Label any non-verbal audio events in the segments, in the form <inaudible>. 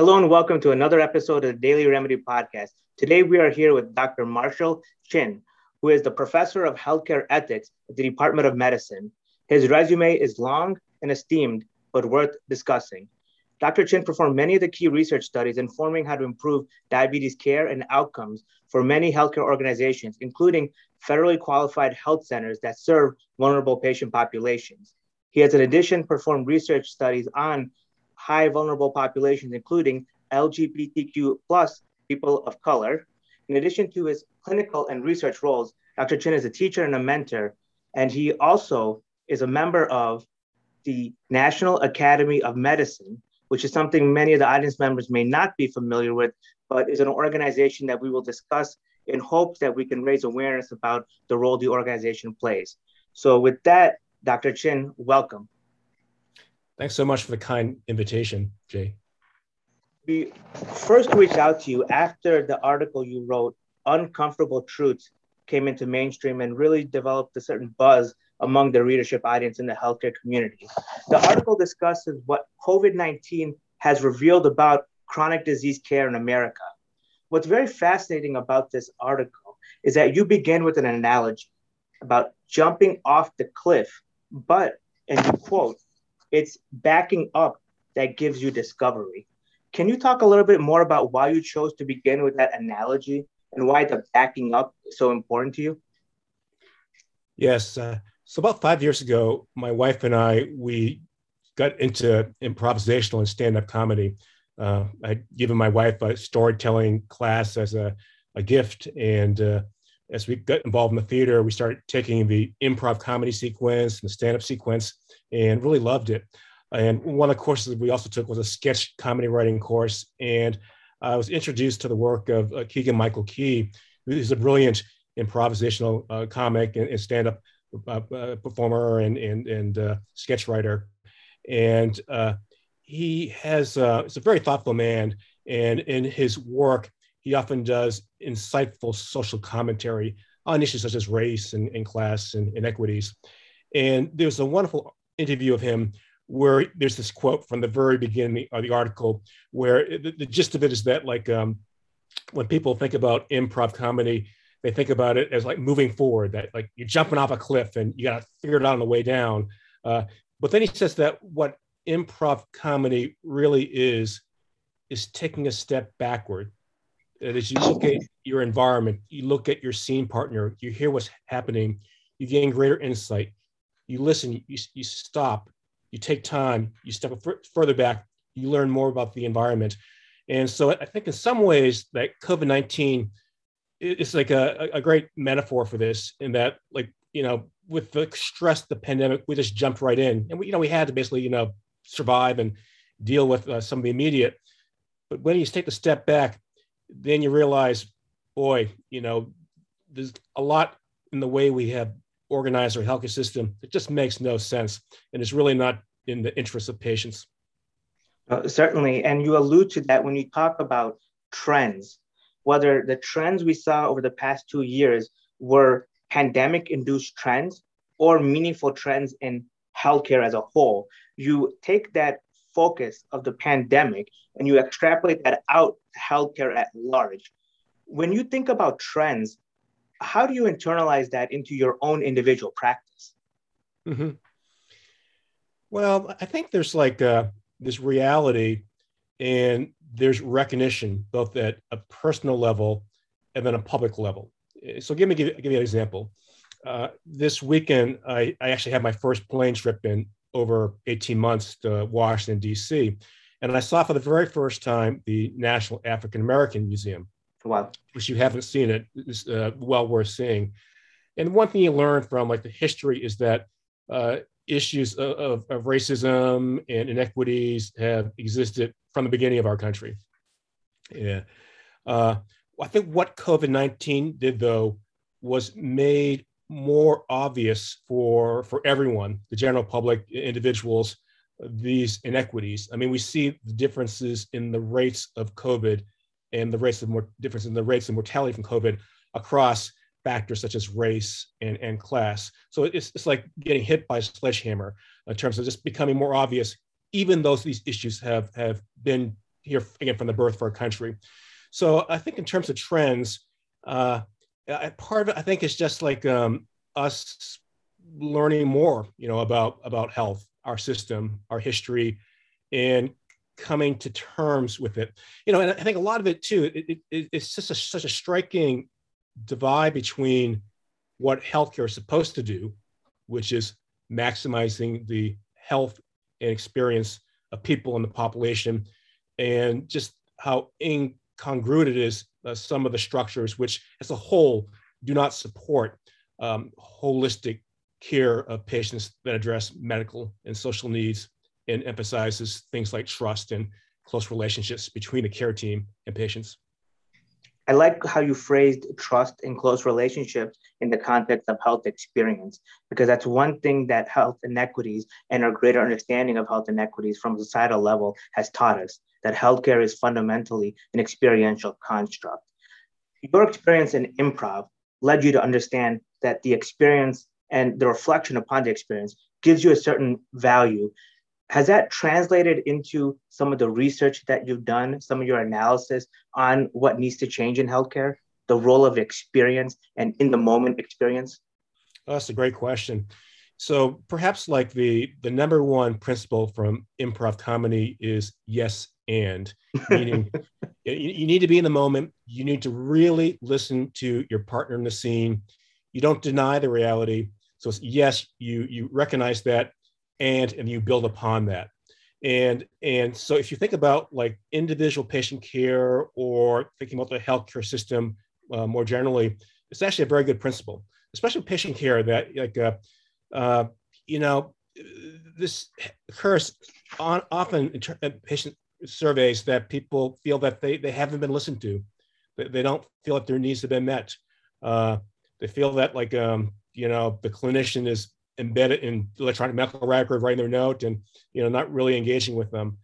Hello and welcome to another episode of the Daily Remedy Podcast. Today we are here with Dr. Marshall Chin, who is the professor of healthcare ethics at the Department of Medicine. His resume is long and esteemed, but worth discussing. Dr. Chin performed many of the key research studies informing how to improve diabetes care and outcomes for many healthcare organizations, including federally qualified health centers that serve vulnerable patient populations. He has, in addition, performed research studies on high vulnerable populations, including LGBTQ plus people of color. In addition to his clinical and research roles, Dr. Chin is a teacher and a mentor, and he also is a member of the National Academy of Medicine, which is something many of the audience members may not be familiar with, but is an organization that we will discuss in hopes that we can raise awareness about the role the organization plays. So, with that, Dr. Chin, welcome. Thanks so much for the kind invitation, Jay. We first reached out to you after the article you wrote, Uncomfortable Truths, came into mainstream and really developed a certain buzz among the readership audience in the healthcare community. The article discusses what COVID 19 has revealed about chronic disease care in America. What's very fascinating about this article is that you begin with an analogy about jumping off the cliff, but, and you quote, it's backing up that gives you discovery. Can you talk a little bit more about why you chose to begin with that analogy and why the backing up is so important to you? Yes. Uh, so about five years ago, my wife and I we got into improvisational and stand-up comedy. Uh, I'd given my wife a storytelling class as a, a gift, and uh, as we got involved in the theater, we started taking the improv comedy sequence and the stand-up sequence, and really loved it. And one of the courses we also took was a sketch comedy writing course, and I was introduced to the work of uh, Keegan Michael Key, who's a brilliant improvisational uh, comic and, and stand-up uh, uh performer and and and uh, sketch writer, and uh, he has is a very thoughtful man, and in his work he often does insightful social commentary on issues such as race and, and class and inequities. And there's a wonderful interview of him where there's this quote from the very beginning of the article where the, the gist of it is that like um, when people think about improv comedy, they think about it as like moving forward, that like you're jumping off a cliff and you got to figure it out on the way down. Uh, but then he says that what improv comedy really is, is taking a step backward that as you look at your environment, you look at your scene partner, you hear what's happening, you gain greater insight, you listen, you, you stop, you take time, you step further back, you learn more about the environment. And so I think in some ways that COVID 19 is like a, a great metaphor for this, in that, like, you know, with the stress, the pandemic, we just jumped right in and we, you know, we had to basically, you know, survive and deal with uh, some of the immediate. But when you take the step back, then you realize, boy, you know, there's a lot in the way we have organized our healthcare system. It just makes no sense, and it's really not in the interest of patients. Uh, certainly, and you allude to that when you talk about trends, whether the trends we saw over the past two years were pandemic-induced trends or meaningful trends in healthcare as a whole. You take that focus of the pandemic and you extrapolate that out healthcare at large. When you think about trends, how do you internalize that into your own individual practice? Mm-hmm. Well, I think there's like uh, this reality and there's recognition both at a personal level and then a public level. So give me give, give an example. Uh, this weekend, I, I actually had my first plane trip in over 18 months to Washington, D.C. And I saw for the very first time the National African American Museum. Wow. Which you haven't seen it. It's uh, well worth seeing. And one thing you learn from like the history is that uh, issues of, of, of, racism and inequities have existed from the beginning of our country. Yeah. Uh, I think what COVID 19 did, though, was made more obvious for for everyone, the general public, individuals, these inequities. I mean, we see the differences in the rates of COVID and the rates of more difference in the rates of mortality from COVID across factors such as race and, and class. So it's, it's like getting hit by a sledgehammer in terms of just becoming more obvious, even though these issues have, have been here again from the birth of our country. So I think in terms of trends, uh, part of it I think is just like um, us learning more, you know, about about health, our system, our history, and coming to terms with it. You know, and I think a lot of it too, it, it, it's just a, such a striking divide between what healthcare is supposed to do, which is maximizing the health and experience of people in the population, and just how incongruent it is uh, some of the structures, which as a whole do not support um, holistic care of patients that address medical and social needs and emphasizes things like trust and close relationships between the care team and patients. I like how you phrased trust and close relationships in the context of health experience, because that's one thing that health inequities and our greater understanding of health inequities from a societal level has taught us that healthcare is fundamentally an experiential construct. Your experience in improv led you to understand that the experience and the reflection upon the experience gives you a certain value has that translated into some of the research that you've done, some of your analysis on what needs to change in healthcare, the role of experience and in the moment experience? Oh, that's a great question. So perhaps like the the number one principle from improv comedy is yes and meaning <laughs> you, you need to be in the moment. You need to really listen to your partner in the scene. You don't deny the reality. So yes, you you recognize that and and you build upon that and and so if you think about like individual patient care or thinking about the healthcare system uh, more generally it's actually a very good principle especially patient care that like uh, uh, you know this occurs on, often in ter- patient surveys that people feel that they, they haven't been listened to they, they don't feel that their needs have been met uh, they feel that like um, you know the clinician is embedded in electronic medical record, writing their note, and you know not really engaging with them.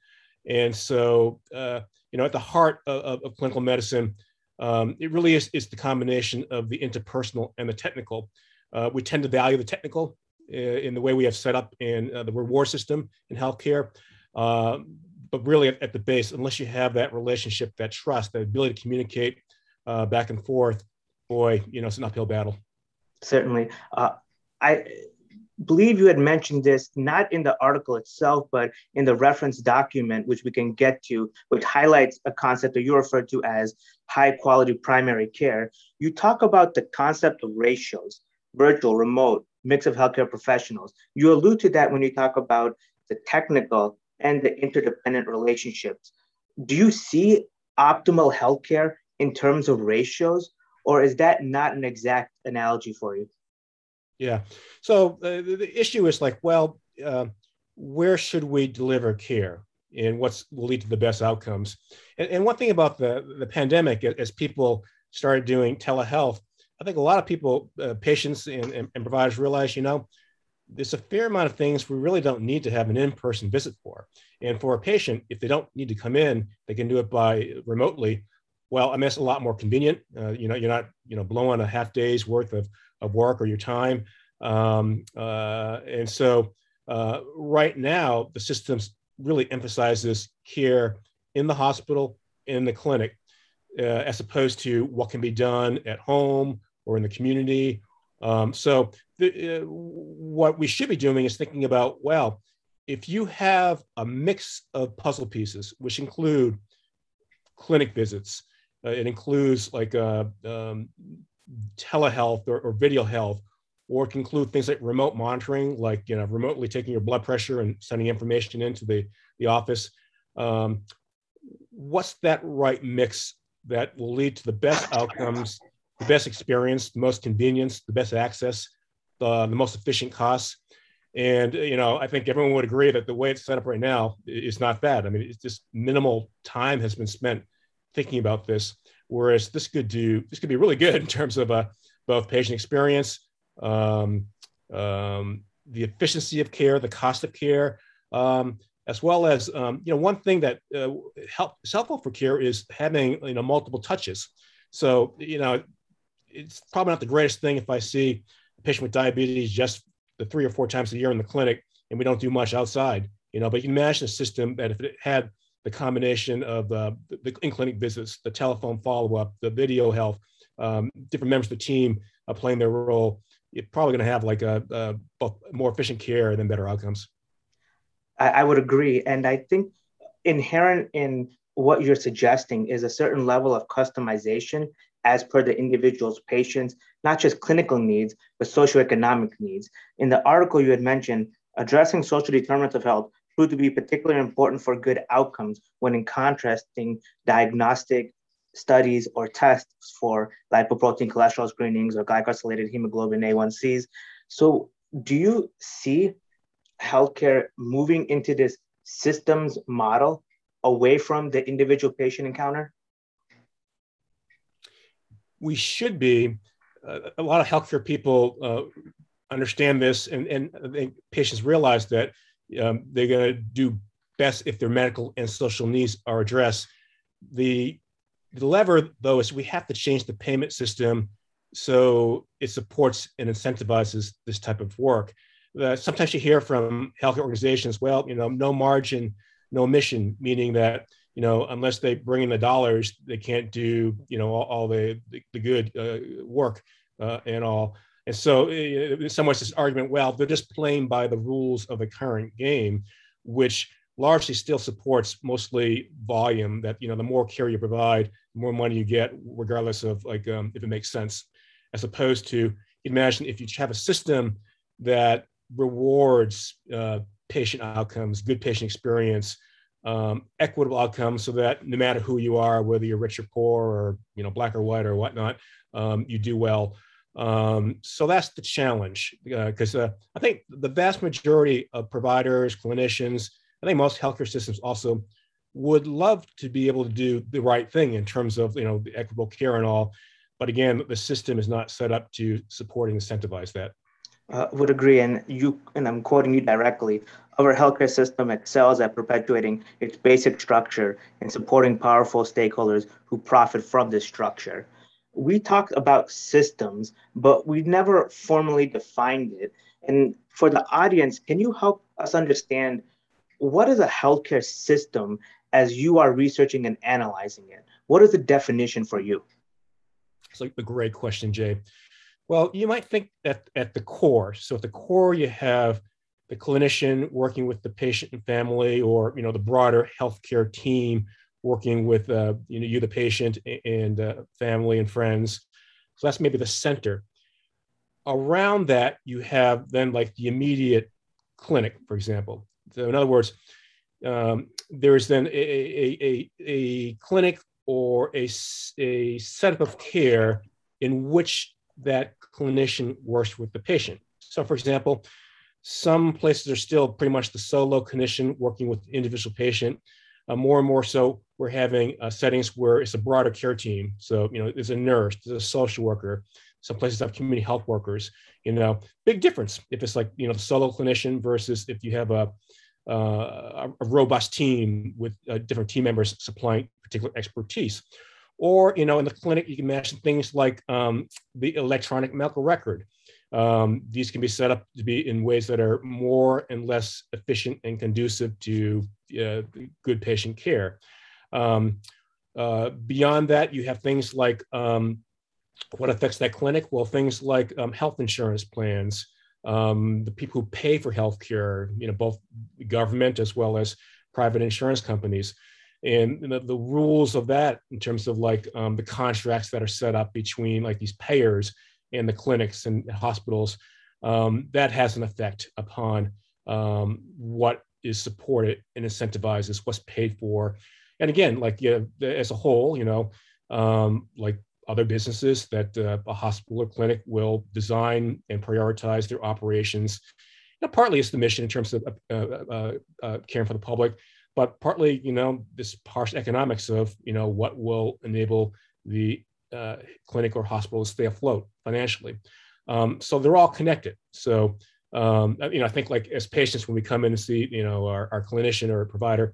And so, uh, you know, at the heart of, of clinical medicine, um, it really is, is the combination of the interpersonal and the technical. Uh, we tend to value the technical uh, in the way we have set up in uh, the reward system in healthcare. Uh, but really, at, at, the base, unless you have that relationship, that trust, that ability to communicate uh, back and forth, boy, you know, it's an uphill battle. Certainly. Uh, I believe you had mentioned this not in the article itself, but in the reference document, which we can get to, which highlights a concept that you refer to as high quality primary care. You talk about the concept of ratios, virtual, remote, mix of healthcare professionals. You allude to that when you talk about the technical and the interdependent relationships. Do you see optimal healthcare in terms of ratios, or is that not an exact analogy for you? Yeah. So uh, the issue is like, well, uh, where should we deliver care, and what's will lead to the best outcomes? And, and one thing about the the pandemic, as people started doing telehealth, I think a lot of people, uh, patients and, and, and providers, realize, you know, there's a fair amount of things we really don't need to have an in-person visit for. And for a patient, if they don't need to come in, they can do it by remotely. Well, I mean, it's a lot more convenient. Uh, you know, you're not, you know, blowing a half day's worth of of work or your time. Um, uh, and so uh, right now, the systems really emphasizes care in the hospital, in the clinic, uh, as opposed to what can be done at home or in the community. Um, so the, uh, what we should be doing is thinking about, well, if you have a mix of puzzle pieces, which include clinic visits, uh, it includes like uh, um, telehealth or, or, video health, or it can include things like remote monitoring, like you know, remotely taking your blood pressure and sending information into the, the office. Um, what's that right mix that will lead to the best outcomes, the best experience, the most convenience, the best access, the, the most efficient costs? And you know, I think everyone would agree that the way it's set up right now is not bad. I mean, it's just minimal time has been spent thinking about this. Whereas this could do this could be really good in terms of uh, both patient experience, um, um, the efficiency of care, the cost of care, um, as well as um, you know one thing that uh, help is helpful for care is having you know multiple touches. So you know it's probably not the greatest thing if I see a patient with diabetes just the three or four times a year in the clinic and we don't do much outside. You know, but you can imagine a system that if it had the combination of the, the in-clinic visits, the telephone follow-up, the video health, um, different members of the team uh, playing their role, you're probably going to have like a, a, both more efficient care and then better outcomes. I, I would agree, and I think inherent in what you're suggesting is a certain level of customization as per the individual's patients, not just clinical needs, but socioeconomic needs. In the article you had mentioned, addressing social determinants of health proved to be particularly important for good outcomes when in contrasting diagnostic studies or tests for lipoprotein cholesterol screenings or glycosylated hemoglobin A1Cs. So, do you see healthcare moving into this systems model away from the individual patient encounter? We should be. Uh, a lot of healthcare people uh, understand this, and, and patients realize that um, they're going to do best if their medical and social needs are addressed. The, the lever, though, is we have to change the payment system so it supports and incentivizes this type of work. Uh, sometimes you hear from healthcare organizations, well, you know, no margin, no mission, meaning that you know, unless they bring in the dollars, they can't do, you know, all, all the, the, the, good uh, work uh, and all. And so, in some ways, this argument, well, they're just playing by the rules of the current game, which largely still supports mostly volume. That you know, the more care you provide, the more money you get, regardless of like um, if it makes sense. As opposed to imagine if you have a system that rewards uh, patient outcomes, good patient experience, um, equitable outcomes, so that no matter who you are, whether you're rich or poor, or you know black or white or whatnot, um, you do well. Um, so that's the challenge because uh, uh, I think the vast majority of providers, clinicians, I think most healthcare systems also would love to be able to do the right thing in terms of you know the equitable care and all. But again, the system is not set up to support and incentivize that. Uh, would agree, and you and I'm quoting you directly. Our healthcare system excels at perpetuating its basic structure and supporting powerful stakeholders who profit from this structure we talked about systems, but we never formally defined it. And for the audience, can you help us understand what is a healthcare system as you are researching and analyzing it? What is the definition for you? It's like a great question, Jay. Well, you might think that at the core. So at the core, you have the clinician working with the patient and family, or you know the broader healthcare team working with uh, you know you the patient and uh, family and friends. So that's maybe the center. Around that you have then like the immediate clinic for example. So in other words um, there's then a, a, a, a clinic or a, a setup of care in which that clinician works with the patient. So for example some places are still pretty much the solo clinician working with the individual patient uh, more and more so, we're having uh, settings where it's a broader care team. So, you know, there's a nurse, there's a social worker. Some places have community health workers. You know, big difference if it's like you know the solo clinician versus if you have a uh, a robust team with uh, different team members supplying particular expertise. Or, you know, in the clinic, you can imagine things like um, the electronic medical record. Um, these can be set up to be in ways that are more and less efficient and conducive to uh, good patient care. Um, uh, beyond that, you have things like um, what affects that clinic? Well, things like um, health insurance plans, um, the people who pay for healthcare, you know, both government as well as private insurance companies. And the, the rules of that in terms of like um, the contracts that are set up between like these payers and the clinics and hospitals, um, that has an effect upon um, what is supported and incentivizes what's paid for. And again, like yeah, as a whole, you know, um, like other businesses that uh, a hospital or clinic will design and prioritize their operations. You know, partly it's the mission in terms of uh, uh, uh, caring for the public, but partly, you know, this harsh economics of, you know, what will enable the uh, clinic or hospital to stay afloat financially. Um, so they're all connected. So um, you know, I think like as patients, when we come in to see, you know, our, our clinician or provider,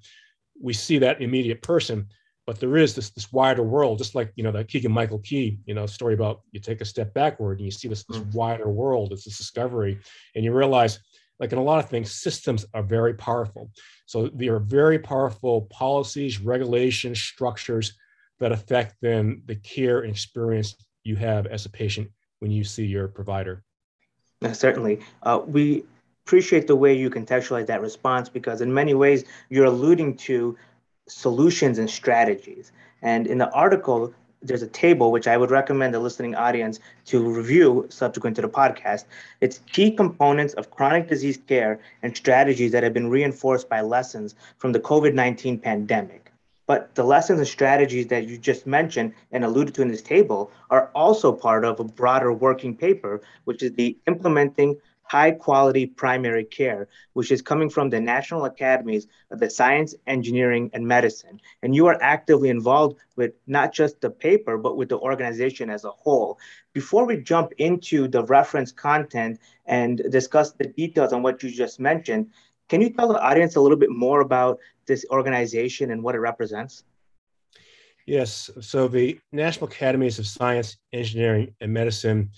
we see that immediate person, but there is this this wider world, just like you know the Keegan Michael Key, you know, story about you take a step backward and you see this, this mm. wider world. It's this discovery, and you realize like in a lot of things, systems are very powerful. So there are very powerful policies, regulations, structures that affect then the care and experience you have as a patient when you see your provider. certainly. Uh, we appreciate the way you contextualize that response because in many ways you're alluding to solutions and strategies. And in the article, there's a table which I would recommend the listening audience to review subsequent to the podcast. It's key components of chronic disease care and strategies that have been reinforced by lessons from the COVID 19 pandemic. But the lessons and strategies that you just mentioned and alluded to in this table are also part of a broader working paper, which is the Implementing high quality primary care, which is coming from the National Academies of the Science, Engineering, and Medicine. And you are actively involved with not just the paper, but with the organization as a whole. Before we jump into the reference content and discuss the details on what you just mentioned, can you tell the audience a little bit more about this organization and what it represents? Yes. So the National Academies of Science, Engineering, and Medicine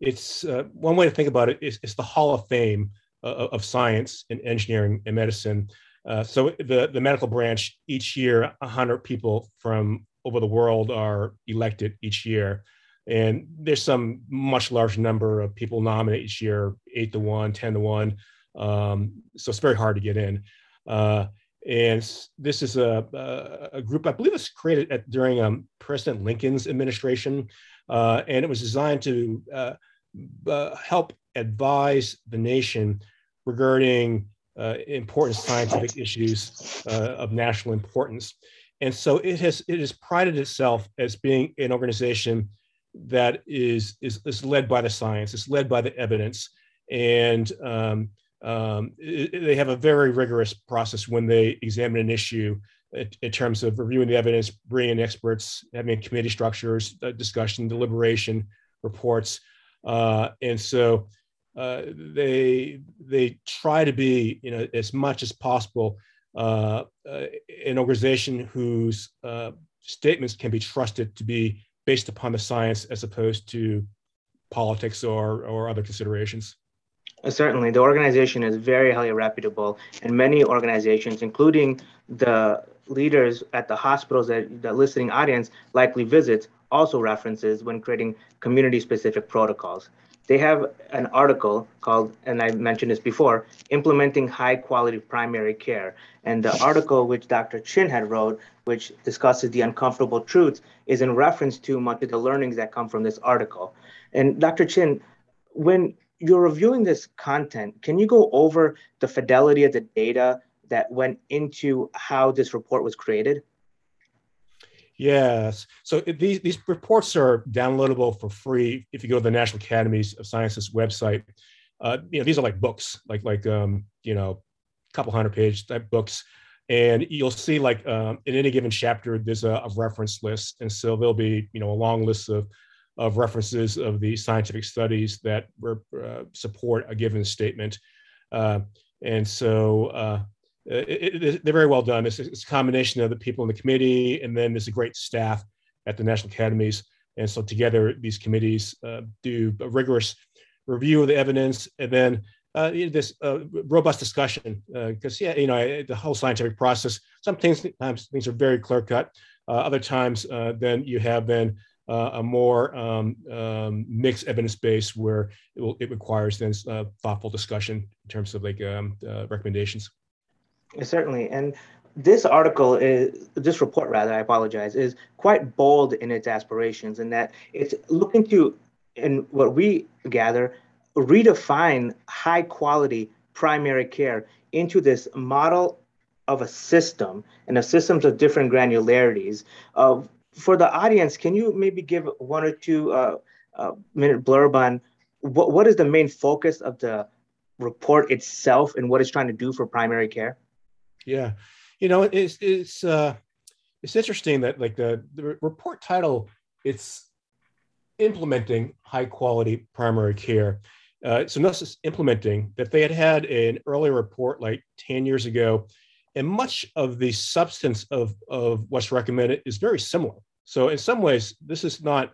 it's uh, one way to think about it is it's the Hall of Fame uh, of science and engineering and medicine. Uh, so the the medical branch each year, hundred people from over the world are elected each year, and there's some much larger number of people nominated each year, eight to one, 10 to one. Um, so it's very hard to get in. Uh, and this is a, a, group, I believe was created at, during um, President Lincoln's administration. Uh, and it was designed to uh, help advise the nation regarding uh, important scientific issues uh, of national importance. And so it has it has prided itself as being an organization that is is, is led by the science, it's led by the evidence, and um, um, they have a very rigorous process when they examine an issue in, terms of reviewing the evidence, bringing in experts, having committee structures, uh, discussion, deliberation, reports. Uh, and so uh, they they try to be, you know, as much as possible, uh, uh an organization whose statements can be trusted to be based upon the science as opposed to politics or or other considerations. Certainly, the organization is very highly reputable, and many organizations, including the leaders at the hospitals that the listening audience likely visits, also references when creating community specific protocols. They have an article called, and I mentioned this before, Implementing High Quality Primary Care. And the article which Dr. Chin had wrote, which discusses the uncomfortable truths, is in reference to much of the learnings that come from this article. And Dr. Chin, when you're reviewing this content, can you go over the fidelity of the data that went into how this report was created? Yes. So these, these reports are downloadable for free if you go to the National Academies of Sciences website. Uh, you know, these are like books, like like um, you know, a couple hundred page type books, and you'll see like um, in any given chapter there's a, a, reference list, and so there'll be you know a long list of of references of the scientific studies that uh, support a given statement, uh, and so uh, it, it, they're very well done. It's, it's, a combination of the people in the committee, and then there's a great staff at the national academies. And so together, these committees uh, do a rigorous review of the evidence, and then uh, this uh, robust discussion. Because yeah, you know, the whole scientific process. Some things sometimes things are very clear cut. Other times, then you have then a more um, um, mixed evidence base where it, will, it requires then thoughtful discussion in terms of like um, recommendations. Certainly. And this article is this report rather, I apologize, is quite bold in its aspirations in that it's looking to, in what we gather, redefine high quality primary care into this model of a system and a systems of different granularities. Uh, for the audience, can you maybe give one or two uh, uh, minute blurb on what, what is the main focus of the report itself and what it's trying to do for primary care? Yeah, you know, it's it's uh, it's interesting that like the the report title it's implementing high quality primary care. Uh, so not just implementing that they had had an earlier report like 10 years ago and much of the substance of, of what's recommended is very similar so in some ways this is not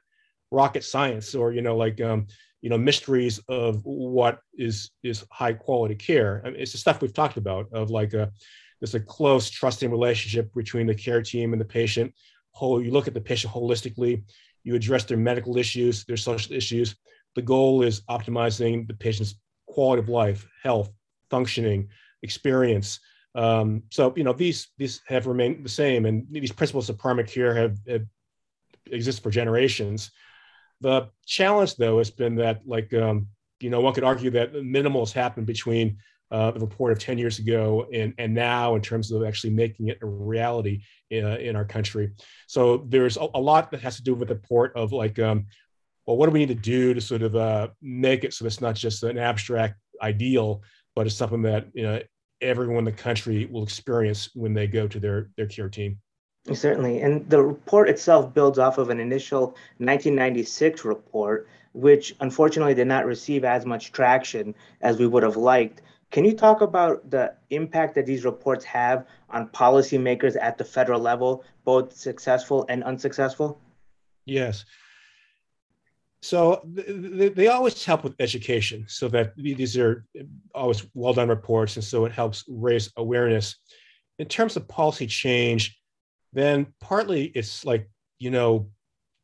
rocket science or you know like um, you know mysteries of what is is high quality care. I mean, it's the stuff we've talked about of like a there's a close trusting relationship between the care team and the patient. Whole, you look at the patient holistically, you address their medical issues, their social issues. The goal is optimizing the patient's quality of life, health, functioning, experience. Um, so you know these these have remained the same, and these principles of primary care have, have exist for generations. The challenge, though, has been that like um, you know one could argue that minimal has happened between uh, the report of 10 years ago and, and now in terms of actually making it a reality in, uh, in our country. So there's a, a, lot that has to do with the report of like, um, well, what do we need to do to sort of uh, make it so it's not just an abstract ideal, but it's something that you know everyone in the country will experience when they go to their their care team. Certainly, and the report itself builds off of an initial 1996 report, which unfortunately did not receive as much traction as we would have liked. Can you talk about the impact that these reports have on policymakers at the federal level, both successful and unsuccessful? Yes. So they, they always help with education, so that these are always well done reports, and so it helps raise awareness. In terms of policy change, then partly it's like you know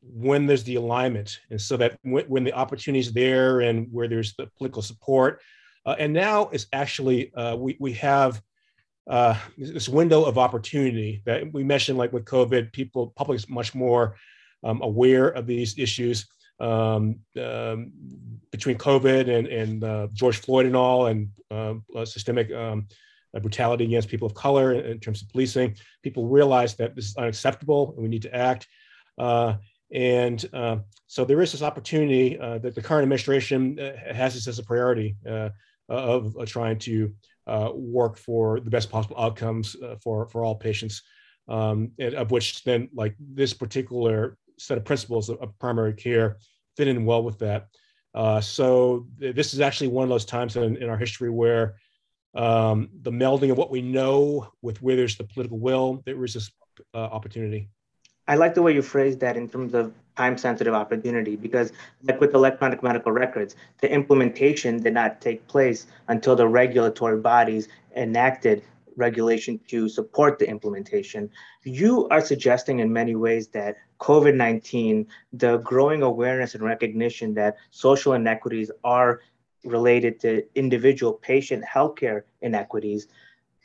when there's the alignment, and so that when, when the opportunity is there and where there's the political support, uh, and now it's actually uh, we we have uh, this window of opportunity that we mentioned, like with COVID, people public is much more um, aware of these issues um, um, between COVID and, and uh, George Floyd and all, and uh, systemic um, brutality against people of color in, in, terms of policing, people realize that this is unacceptable and we need to act. Uh, and uh, so there is this opportunity uh, that the current administration uh, has this as a priority of trying to work for the best possible outcomes for, for all patients. Um, of which then like this particular set of principles of, of primary care fit in well with that. Uh, so th- this is actually one of those times in, in our history where um, the melding of what we know with where there's the political will, there is this uh, opportunity. I like the way you phrased that in terms of time sensitive opportunity because, like with electronic medical records, the implementation did not take place until the regulatory bodies enacted regulation to support the implementation. You are suggesting in many ways that COVID 19, the growing awareness and recognition that social inequities are related to individual patient healthcare inequities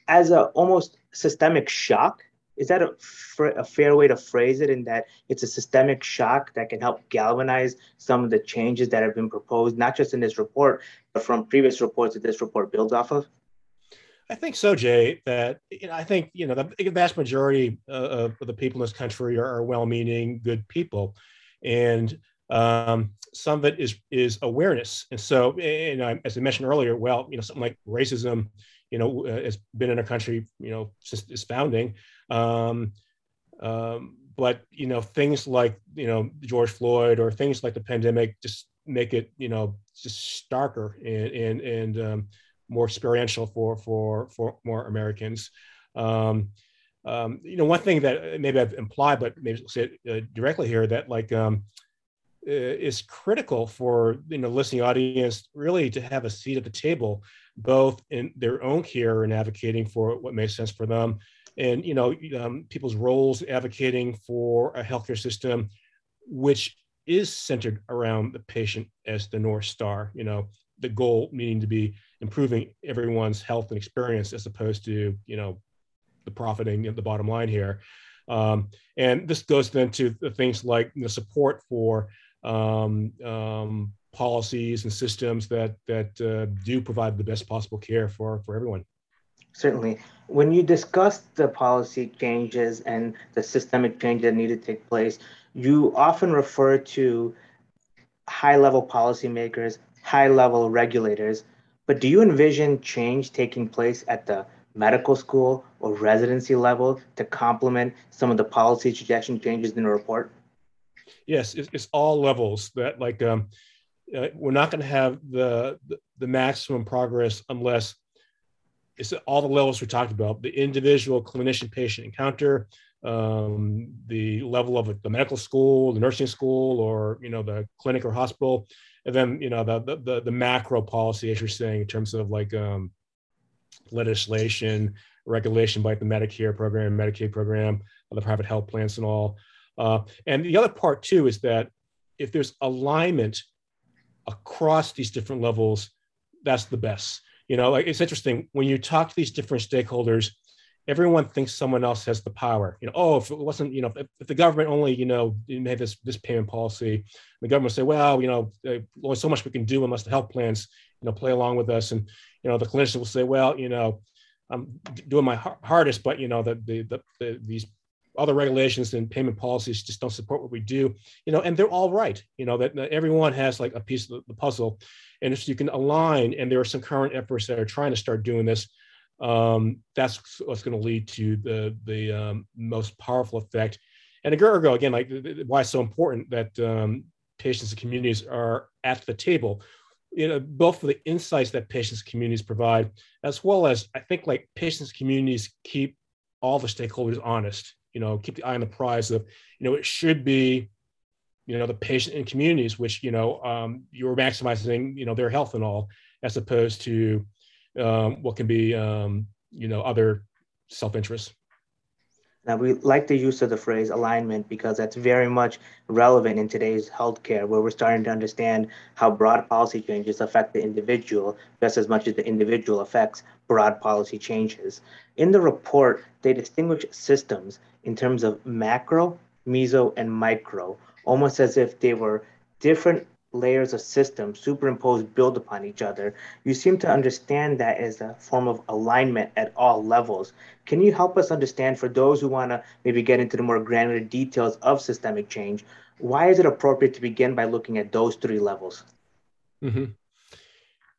as a almost systemic shock is that a, a, fair way to phrase it in that it's a systemic shock that can help galvanize some of the changes that have been proposed not just in this report but from previous reports that this report builds off of I think so, Jay. That you know, I think you know the vast majority uh, of the people in this country are, are well-meaning, good people, and um, some of it is is awareness. And so, and I, as I mentioned earlier, well, you know, something like racism, you know, uh, has been in our country, you know, since its founding. Um, um, but you know, things like you know George Floyd or things like the pandemic just make it, you know, just starker and and and um, more experiential for for for more Americans. Um, um, you know, one thing that maybe I've implied, but maybe I'll say it uh, directly here, that like um, is critical for you know listening audience really to have a seat at the table, both in their own care and advocating for what makes sense for them, and you know um, people's roles advocating for a healthcare system, which is centered around the patient as the north star. You know, the goal meaning to be improving everyone's health and experience as opposed to you know the profiting at the bottom line here. Um, and this goes then to things like the support for um, um, policies and systems that that uh, do provide the best possible care for for everyone. Certainly. When you discuss the policy changes and the systemic change that need to take place you often refer to high level policymakers high level regulators but do you envision change taking place at the medical school or residency level to complement some of the policy suggestion changes in the report? Yes, it's, it's all levels that like um, uh, we're not going to have the, the, the maximum progress unless it's all the levels we talked about the individual clinician patient encounter um, the level of the medical school, the nursing school, or you know the clinic or hospital, and then you know the the, the macro policy, as you're saying, in terms of like um, legislation, regulation by the Medicare program, Medicaid program, the private health plans, and all. Uh, and the other part too is that if there's alignment across these different levels, that's the best. You know, like it's interesting when you talk to these different stakeholders everyone thinks someone else has the power. You know, oh, if it wasn't, you know, if, if the government only, you know, made this this payment policy, the government say, well, you know, only so much we can do unless the health plans, you know, play along with us, and you know, the clinicians will say, well, you know, I'm doing my hardest, but you know, the, the, the, the these other regulations and payment policies just don't support what we do, you know, and they're all right, you know, that, that everyone has like a piece of the puzzle, and if you can align, and there are some current efforts that are trying to start doing this um, that's what's going to lead to the the um, most powerful effect. And a ergo, again, like why it's so important that um, patients and communities are at the table. You know, both for the insights that patients and communities provide, as well as I think like patients and communities keep all the stakeholders honest. You know, keep the eye on the prize of, you know, it should be, you know, the patient and communities, which you know, um, you're maximizing, you know, their health and all, as opposed to um, what can be, um, you know, other self-interest. Now, we like the use of the phrase alignment because that's very much relevant in today's healthcare, where we're starting to understand how broad policy changes affect the individual just as much as the individual affects broad policy changes. In the report, they distinguish systems in terms of macro, meso, and micro, almost as if they were different layers of systems superimposed build upon each other you seem to understand that as a form of alignment at all levels can you help us understand for those who want to maybe get into the more granular details of systemic change why is it appropriate to begin by looking at those three levels mm-hmm.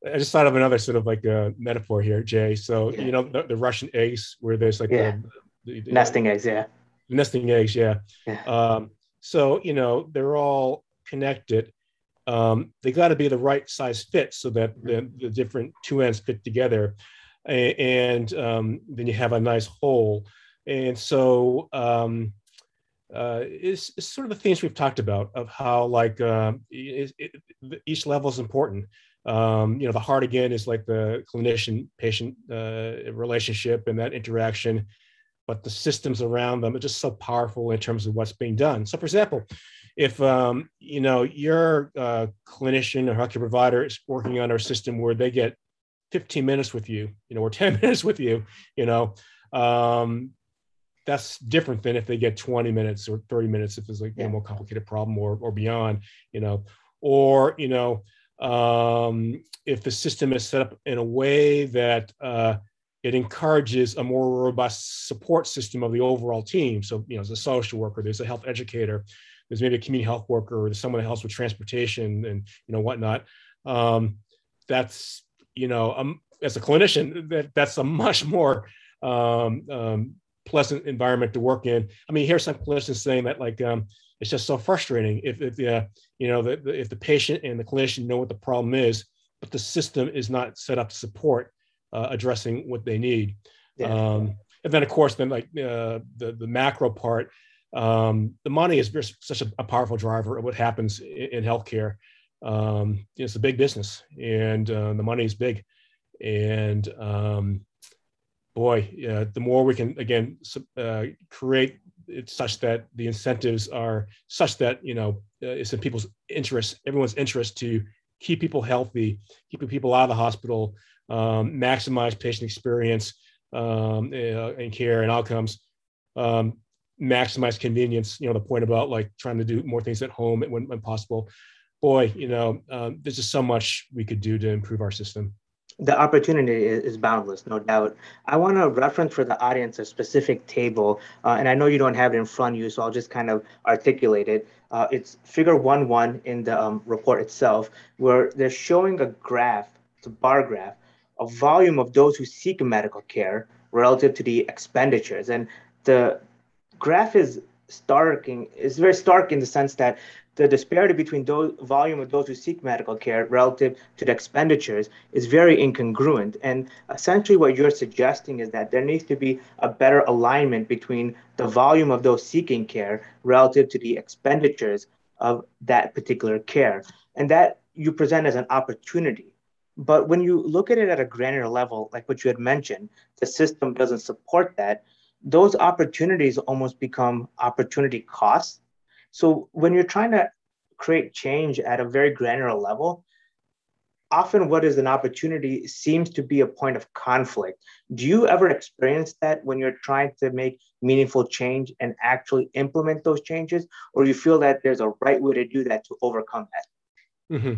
I just thought of another sort of like a metaphor here, Jay. So yeah. you know the, the, Russian eggs, where there's like yeah. the, the, nesting eggs, yeah, nesting eggs, yeah. yeah. Um, so you know they're all connected, um, they got to be the right size fit so that the, the different two ends fit together. And um, then you have a nice hole. and so um, uh, it's, it's, sort of the things we've talked about of how like um, it, it, each level is important. Um, you know the heart again is like the clinician patient uh, relationship and that interaction but the systems around them are just so powerful in terms of what's being done. So for example if um, you know your uh, clinician or healthcare provider is working on our system where they get 15 minutes with you, you know, or 10 <laughs> minutes with you, you know, um, that's different than if they get 20 minutes or 30 minutes if it's like yeah. a more complicated problem or or beyond, you know, or you know, um, if the system is set up in a way that uh, it encourages a more robust support system of the overall team. So, you know, as a social worker, there's a health educator, there's maybe a community health worker or someone that helps with transportation and you know whatnot. Um, that's you know um, as a clinician that that's a much more um, um, pleasant environment to work in. I mean, here's some clinicians saying that like um, it's just so frustrating if, if uh, you know the, the, if the patient and the clinician know what the problem is, but the system is not set up to support uh, addressing what they need. Yeah. Um, and then of course, then like uh, the the macro part um, the money is such a, a, powerful driver of what happens in, in healthcare. Um, it's a big business, and uh, the money is big. And um, boy, uh, the more we can again uh, create it such that the incentives are such that you know uh, it's in people's interest, everyone's interest to keep people healthy, keeping people out of the hospital, um, maximize patient experience um, uh, and care and outcomes. Um, maximize convenience. You know, the point about like trying to do more things at home when, when possible. Boy, you know, um, there's just so much we could do to improve our system. The opportunity is boundless, no doubt. I want to reference for the audience a specific table, uh, and I know you don't have it in front of you, so I'll just kind of articulate it. Uh, it's figure 1 1 in the um, report itself, where they're showing a graph, it's a bar graph, a volume of those who seek medical care relative to the expenditures. And the graph is starking is very stark in the sense that the disparity between those volume of those who seek medical care relative to the expenditures is very incongruent. And essentially, what you're suggesting is that there needs to be a better alignment between the volume of those seeking care relative to the expenditures of that particular care, and that you present as an opportunity. But when you look at it at a granular level, like what you had mentioned, the system doesn't support that. Those opportunities almost become opportunity costs so when you're trying to create change at a very granular level, often what is an opportunity seems to be a point of conflict. Do you ever experience that when you're trying to make meaningful change and actually implement those changes, or you feel that there's a right way to do that to overcome that? Mm-hmm.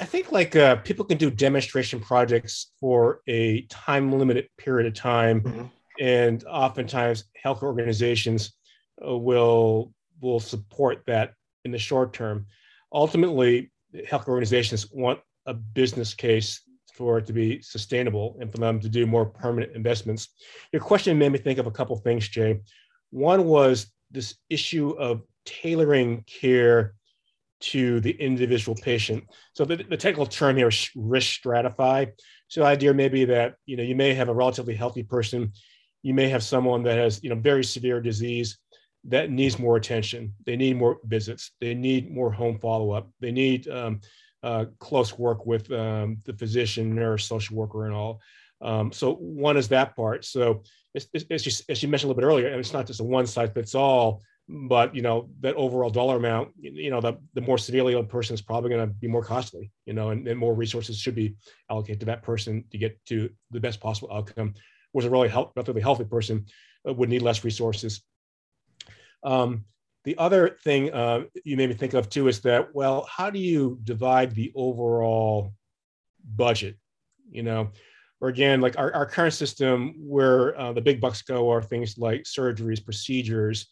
I think like uh, people can do demonstration projects for a time limited period of time, mm-hmm. and oftentimes health organizations uh, will will support that in the short term. Ultimately, health organizations want a business case for it to be sustainable and for them to do more permanent investments. Your question made me think of a couple of things, Jay. One was this issue of tailoring care to the individual patient. So the, the technical term here is risk stratify. So the idea maybe that you know you may have a relatively healthy person, you may have someone that has you know very severe disease, that needs more attention. They need more visits. They need more home follow up. They need um, uh, close work with um, the physician, nurse, social worker, and all. Um, so one is that part. So as you mentioned a little bit earlier, and it's not just a one size fits all, but you know that overall dollar amount, you know, the, the more severely ill person is probably going to be more costly, you know, and, and more resources should be allocated to that person to get to the best possible outcome. Was a really health, relatively healthy person uh, would need less resources um, the other thing uh, you made me think of too is that, well, how do you divide the overall budget? You know, or again, like our, our current system where uh, the big bucks go are things like surgeries, procedures,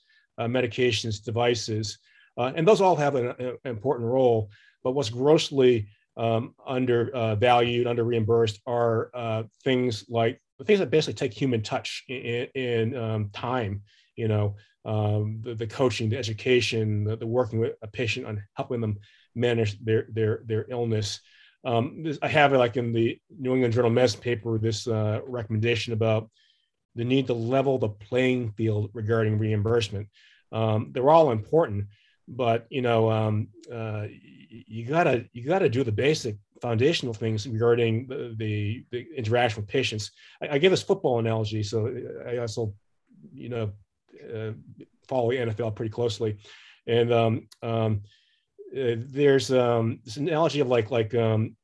medications, devices, uh, and those all have an, an, important role. But what's grossly um, undervalued, uh, under reimbursed are uh, things like the things that basically take human touch in, in um, time. You know, um, the, the, coaching, the education, the, the, working with a patient on helping them manage their their their illness. Um, this, I have it like in the New England Journal of Medicine paper this uh, recommendation about the need to level the playing field regarding reimbursement. Um, they're all important, but you know um, uh, you gotta you gotta do the basic foundational things regarding the, the, the interaction with patients. I, I give this football analogy, so I also you know uh, follow the NFL pretty closely, and um, um, uh, there's um, this analogy of like like um,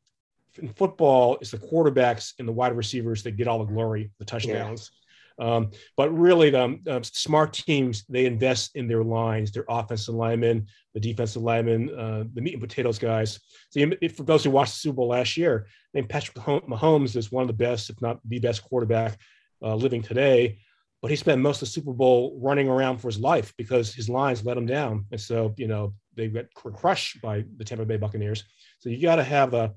in football, it's the quarterbacks and the wide receivers that get all the glory, the touchdowns. Yeah. Um, but really, the um, uh, smart teams they invest in their lines, their offensive linemen, the defensive linemen, uh, the meat and potatoes guys. So, if, for those who watched the Super Bowl last year, I think Patrick Mahomes is one of the best, if not the best, quarterback uh, living today but he spent most of the Super Bowl running around for his life because his lines let him down. And so, you know, they got crushed by the Tampa Bay Buccaneers. So you got to have a,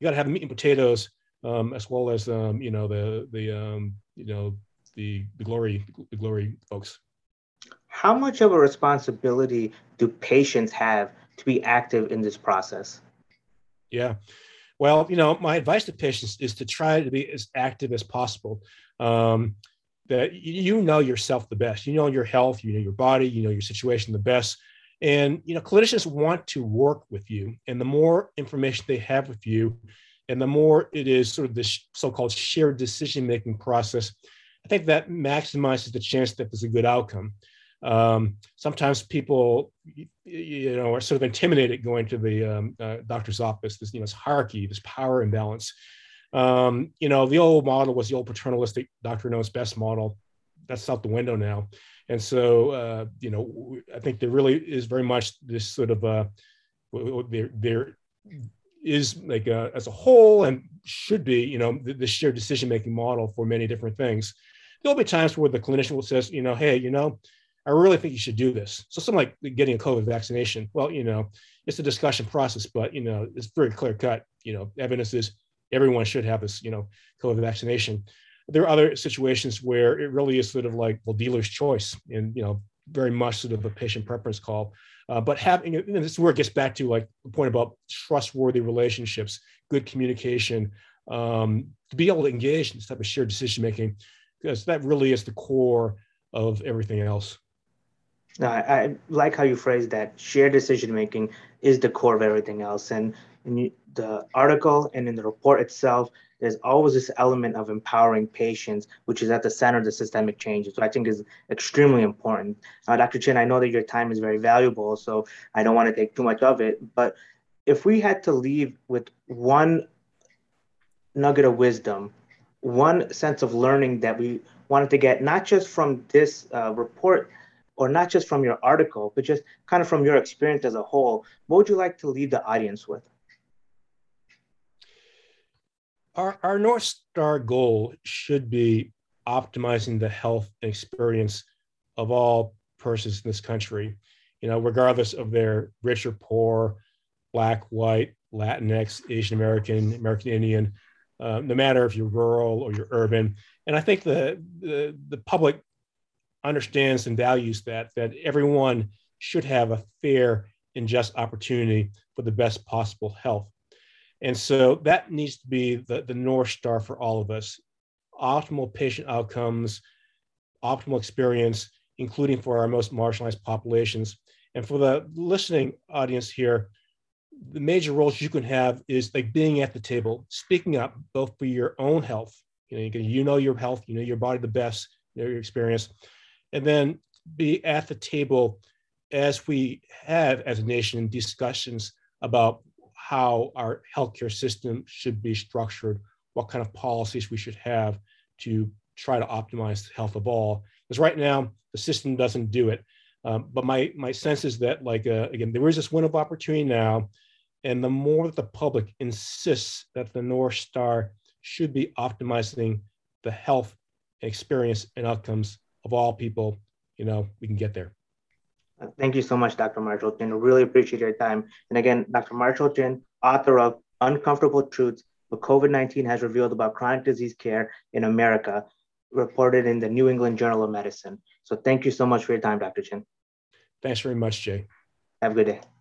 you got to have meat and potatoes, um, as well as, um, you know, the, the, um, you know, the, the glory, the glory folks. How much of a responsibility do patients have to be active in this process? Yeah. Well, you know, my advice to patients is to try to be as active as possible. Um, that you know yourself the best. You know your health, you know your body, you know your situation the best. And you know, clinicians want to work with you. And the more information they have with you, and the more it is sort of this so-called shared decision-making process, I think that maximizes the chance that there's a good outcome. Um, sometimes people, you know, are sort of intimidated going to the um, uh, doctor's office. This, you know, this hierarchy, this power imbalance. Um, you know, the old model was the old paternalistic doctor knows best model. That's out the window now. And so, uh, you know, I think there really is very much this sort of uh, there there is like a, as a whole and should be, you know, the, the shared decision making model for many different things. There'll be times where the clinician will says, you know, hey, you know, I really think you should do this. So something like getting a COVID vaccination. Well, you know, it's a discussion process, but you know, it's very clear cut. You know, evidence is everyone should have this, you know, COVID vaccination. there are other situations where it really is sort of like well dealer's choice and you know very much sort of a patient preference call uh, but having and this is where it gets back to like the point about trustworthy relationships good communication um, to be able to engage in this type of shared decision making because that really is the core of everything else I, I like how you phrase that shared decision making is the core of everything else and in the article and in the report itself there's always this element of empowering patients, which is at the center of the systemic change, So I think is extremely important. Uh, Dr. Chin, I know that your time is very valuable, so I don't want to take too much of it. But if we had to leave with one nugget of wisdom, one sense of learning that we wanted to get, not just from this uh, report or not just from your article, but just kind of from your experience as a whole, what would you like to leave the audience with? our, our North Star goal should be optimizing the health and experience of all persons in this country, you know, regardless of their rich or poor, black, white, Latinx, Asian American, American Indian, uh, no matter if you're rural or you're urban. And I think the, the, the public understands and values that, that everyone should have a fair and just opportunity for the best possible health. And so that needs to be the, the North Star for all of us optimal patient outcomes, optimal experience, including for our most marginalized populations. And for the listening audience here, the major roles you can have is like being at the table, speaking up both for your own health. You know, you, can, you know your health, you know your body the best, you know your experience, and then be at the table as we have as a nation discussions about how our healthcare system should be structured, what kind of policies we should have to try to optimize the health of all. Because right now the system doesn't do it. Um, but my my sense is that like uh, again there is this window of opportunity now, and the more that the public insists that the North Star should be optimizing the health experience and outcomes of all people, you know, we can get there. Uh, thank you so much, Dr. Marshall Chin. Really appreciate your time. And again, Dr. Marshall Chin, author of Uncomfortable Truths What COVID 19 Has Revealed About Chronic Disease Care in America, reported in the New England Journal of Medicine. So thank you so much for your time, Dr. Chin. Thanks very much, Jay. Have a good day.